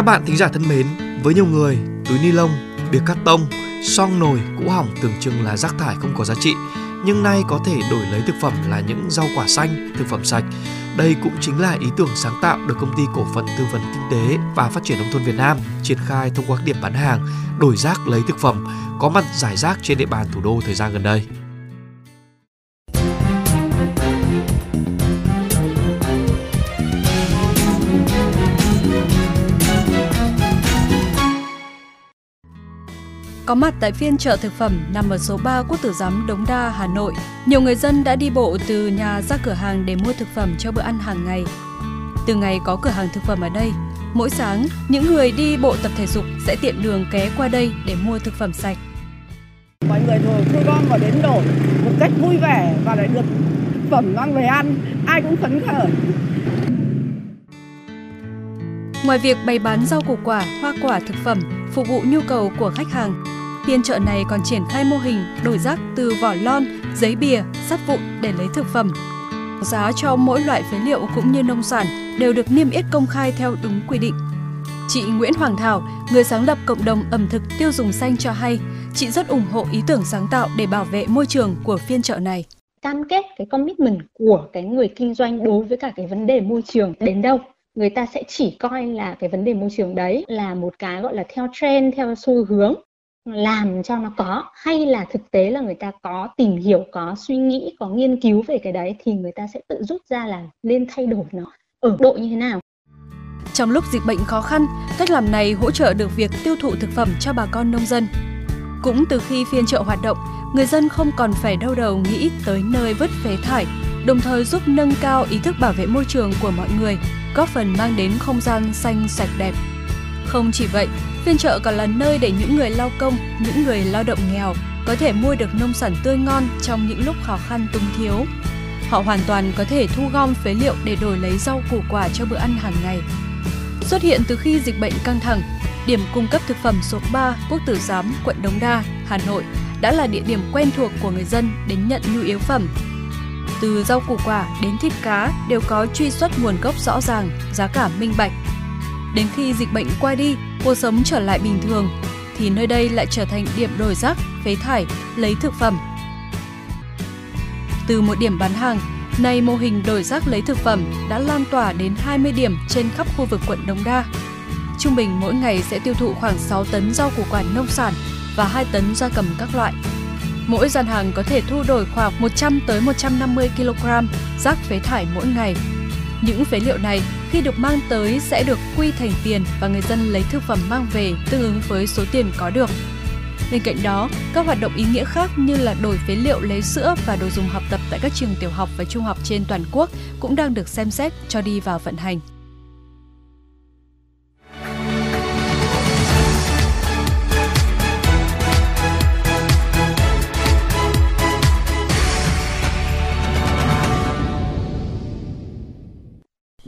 Các bạn thính giả thân mến, với nhiều người, túi ni lông, bìa cắt tông, song nồi, cũ hỏng tưởng chừng là rác thải không có giá trị, nhưng nay có thể đổi lấy thực phẩm là những rau quả xanh, thực phẩm sạch. Đây cũng chính là ý tưởng sáng tạo được công ty cổ phần tư vấn kinh tế và phát triển nông thôn Việt Nam triển khai thông qua các điểm bán hàng đổi rác lấy thực phẩm có mặt giải rác trên địa bàn thủ đô thời gian gần đây. Có mặt tại phiên chợ thực phẩm nằm ở số 3 Quốc tử giám Đống Đa, Hà Nội, nhiều người dân đã đi bộ từ nhà ra cửa hàng để mua thực phẩm cho bữa ăn hàng ngày. Từ ngày có cửa hàng thực phẩm ở đây, mỗi sáng những người đi bộ tập thể dục sẽ tiện đường ghé qua đây để mua thực phẩm sạch. mọi người rồi thu gom vào đến đổ một cách vui vẻ và lại được phẩm mang về ăn ai cũng phấn khởi Ngoài việc bày bán rau củ quả, hoa quả thực phẩm phục vụ nhu cầu của khách hàng, phiên chợ này còn triển khai mô hình đổi rác từ vỏ lon, giấy bìa, sắt vụn để lấy thực phẩm. Giá cho mỗi loại phế liệu cũng như nông sản đều được niêm yết công khai theo đúng quy định. Chị Nguyễn Hoàng Thảo, người sáng lập cộng đồng ẩm thực tiêu dùng xanh cho hay, chị rất ủng hộ ý tưởng sáng tạo để bảo vệ môi trường của phiên chợ này. cam kết cái commitment của cái người kinh doanh đối với cả cái vấn đề môi trường đến đâu người ta sẽ chỉ coi là cái vấn đề môi trường đấy là một cái gọi là theo trend theo xu hướng làm cho nó có hay là thực tế là người ta có tìm hiểu có suy nghĩ có nghiên cứu về cái đấy thì người ta sẽ tự rút ra là nên thay đổi nó ở độ như thế nào Trong lúc dịch bệnh khó khăn, cách làm này hỗ trợ được việc tiêu thụ thực phẩm cho bà con nông dân. Cũng từ khi phiên chợ hoạt động, người dân không còn phải đau đầu nghĩ tới nơi vứt phế thải, đồng thời giúp nâng cao ý thức bảo vệ môi trường của mọi người, góp phần mang đến không gian xanh sạch đẹp. Không chỉ vậy, phiên chợ còn là nơi để những người lao công, những người lao động nghèo có thể mua được nông sản tươi ngon trong những lúc khó khăn túng thiếu. Họ hoàn toàn có thể thu gom phế liệu để đổi lấy rau củ quả cho bữa ăn hàng ngày. Xuất hiện từ khi dịch bệnh căng thẳng, điểm cung cấp thực phẩm số 3 Quốc Tử Giám, quận Đống Đa, Hà Nội đã là địa điểm quen thuộc của người dân đến nhận nhu yếu phẩm. Từ rau củ quả đến thịt cá đều có truy xuất nguồn gốc rõ ràng, giá cả minh bạch. Đến khi dịch bệnh qua đi, cuộc sống trở lại bình thường, thì nơi đây lại trở thành điểm đổi rác, phế thải, lấy thực phẩm. Từ một điểm bán hàng, nay mô hình đổi rác lấy thực phẩm đã lan tỏa đến 20 điểm trên khắp khu vực quận Đống Đa. Trung bình mỗi ngày sẽ tiêu thụ khoảng 6 tấn rau củ quả nông sản và 2 tấn gia cầm các loại. Mỗi gian hàng có thể thu đổi khoảng 100 tới 150 kg rác phế thải mỗi ngày. Những phế liệu này khi được mang tới sẽ được quy thành tiền và người dân lấy thực phẩm mang về tương ứng với số tiền có được. Bên cạnh đó, các hoạt động ý nghĩa khác như là đổi phế liệu lấy sữa và đồ dùng học tập tại các trường tiểu học và trung học trên toàn quốc cũng đang được xem xét cho đi vào vận hành.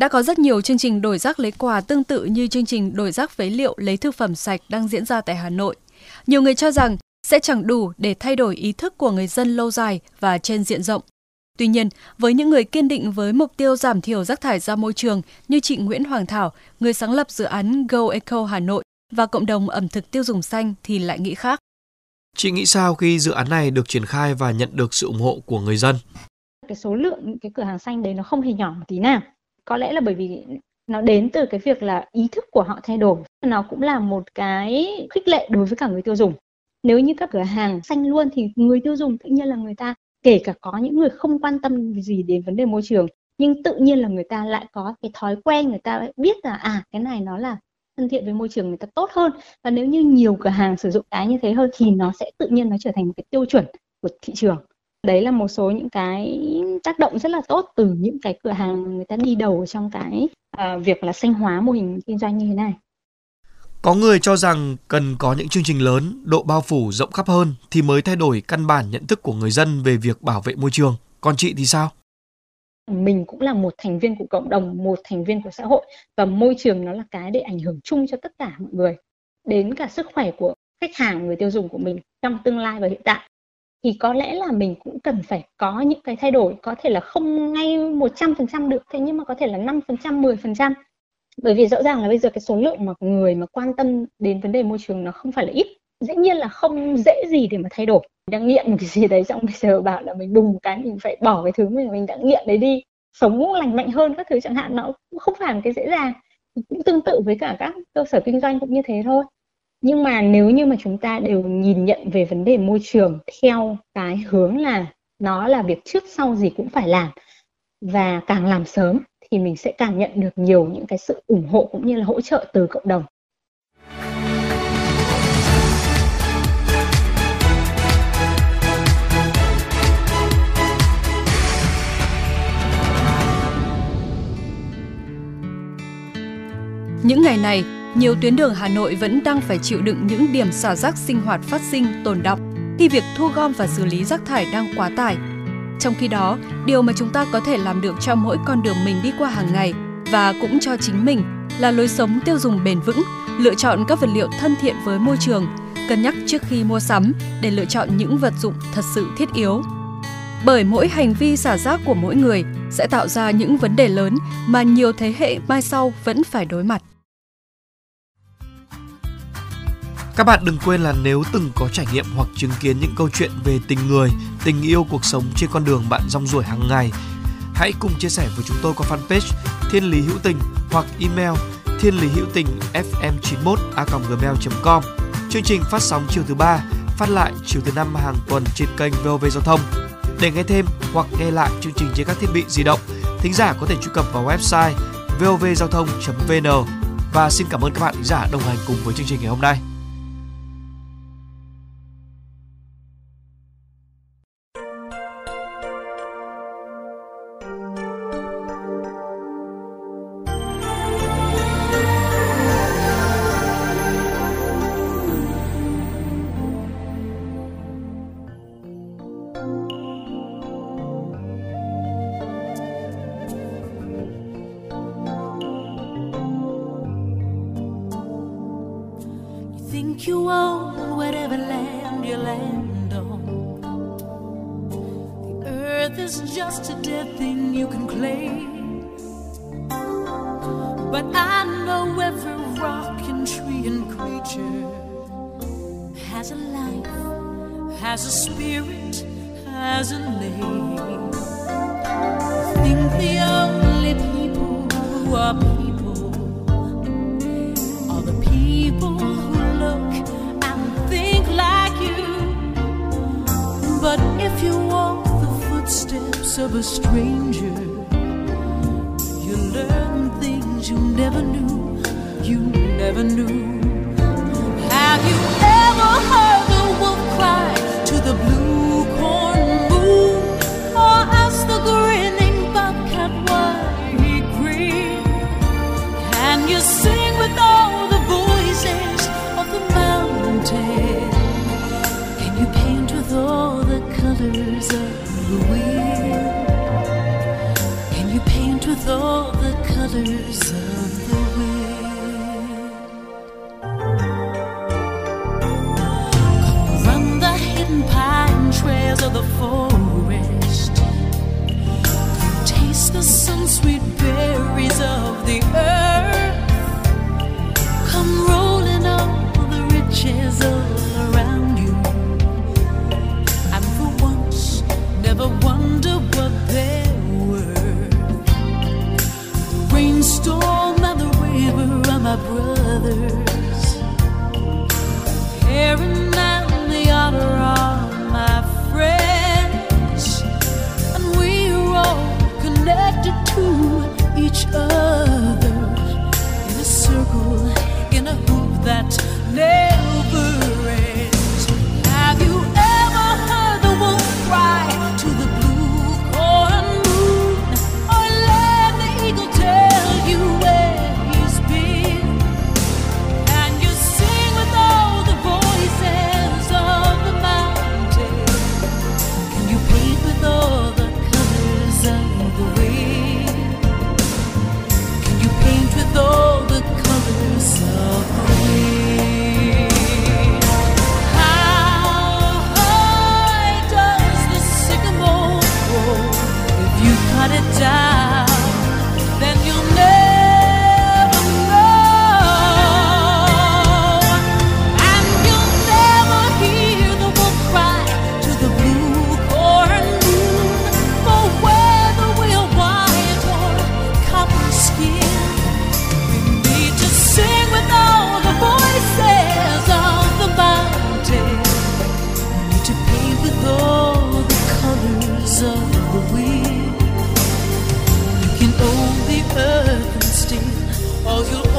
Đã có rất nhiều chương trình đổi rác lấy quà tương tự như chương trình đổi rác phế liệu lấy thực phẩm sạch đang diễn ra tại Hà Nội. Nhiều người cho rằng sẽ chẳng đủ để thay đổi ý thức của người dân lâu dài và trên diện rộng. Tuy nhiên, với những người kiên định với mục tiêu giảm thiểu rác thải ra môi trường như chị Nguyễn Hoàng Thảo, người sáng lập dự án Go Eco Hà Nội và cộng đồng ẩm thực tiêu dùng xanh thì lại nghĩ khác. Chị nghĩ sao khi dự án này được triển khai và nhận được sự ủng hộ của người dân? cái số lượng những cái cửa hàng xanh đấy nó không hề nhỏ một tí nào có lẽ là bởi vì nó đến từ cái việc là ý thức của họ thay đổi. Nó cũng là một cái khích lệ đối với cả người tiêu dùng. Nếu như các cửa hàng xanh luôn thì người tiêu dùng tự nhiên là người ta, kể cả có những người không quan tâm gì đến vấn đề môi trường, nhưng tự nhiên là người ta lại có cái thói quen, người ta biết là à cái này nó là thân thiện với môi trường, người ta tốt hơn. Và nếu như nhiều cửa hàng sử dụng cái như thế hơn thì nó sẽ tự nhiên nó trở thành một cái tiêu chuẩn của thị trường đấy là một số những cái tác động rất là tốt từ những cái cửa hàng người ta đi đầu trong cái uh, việc là xanh hóa mô hình kinh doanh như thế này có người cho rằng cần có những chương trình lớn, độ bao phủ rộng khắp hơn thì mới thay đổi căn bản nhận thức của người dân về việc bảo vệ môi trường. Còn chị thì sao? Mình cũng là một thành viên của cộng đồng, một thành viên của xã hội và môi trường nó là cái để ảnh hưởng chung cho tất cả mọi người. Đến cả sức khỏe của khách hàng, người tiêu dùng của mình trong tương lai và hiện tại thì có lẽ là mình cũng cần phải có những cái thay đổi có thể là không ngay 100% được thế nhưng mà có thể là 5%, 10% bởi vì rõ ràng là bây giờ cái số lượng mà người mà quan tâm đến vấn đề môi trường nó không phải là ít dĩ nhiên là không dễ gì để mà thay đổi. Đang nghiện một cái gì đấy xong bây giờ bảo là mình đùng một cái mình phải bỏ cái thứ mà mình đã nghiện đấy đi sống lành mạnh hơn các thứ chẳng hạn nó cũng không phải một cái dễ dàng. Cũng tương tự với cả các cơ sở kinh doanh cũng như thế thôi nhưng mà nếu như mà chúng ta đều nhìn nhận về vấn đề môi trường theo cái hướng là nó là việc trước sau gì cũng phải làm và càng làm sớm thì mình sẽ càng nhận được nhiều những cái sự ủng hộ cũng như là hỗ trợ từ cộng đồng. Những ngày này, nhiều tuyến đường Hà Nội vẫn đang phải chịu đựng những điểm xả rác sinh hoạt phát sinh tồn đọng, khi việc thu gom và xử lý rác thải đang quá tải trong khi đó, điều mà chúng ta có thể làm được cho mỗi con đường mình đi qua hàng ngày và cũng cho chính mình là lối sống tiêu dùng bền vững, lựa chọn các vật liệu thân thiện với môi trường, cân nhắc trước khi mua sắm để lựa chọn những vật dụng thật sự thiết yếu. Bởi mỗi hành vi xả rác của mỗi người sẽ tạo ra những vấn đề lớn mà nhiều thế hệ mai sau vẫn phải đối mặt. Các bạn đừng quên là nếu từng có trải nghiệm hoặc chứng kiến những câu chuyện về tình người, tình yêu cuộc sống trên con đường bạn rong ruổi hàng ngày, hãy cùng chia sẻ với chúng tôi qua fanpage Thiên Lý Hữu Tình hoặc email thiên lý hữu tình fm91 a.gmail.com. Chương trình phát sóng chiều thứ ba, phát lại chiều thứ năm hàng tuần trên kênh VOV Giao thông. Để nghe thêm hoặc nghe lại chương trình trên các thiết bị di động, thính giả có thể truy cập vào website vovgiao thông.vn và xin cảm ơn các bạn thính giả đồng hành cùng với chương trình ngày hôm nay. But I know every rock and tree and creature has a life, has a spirit, has a name. I think the only people who are people are the people who look and think like you. But if you walk the footsteps of a stranger, you never knew, you never knew. Have you ever heard the wolf cry? that name. of the. You can own the earth and steal all your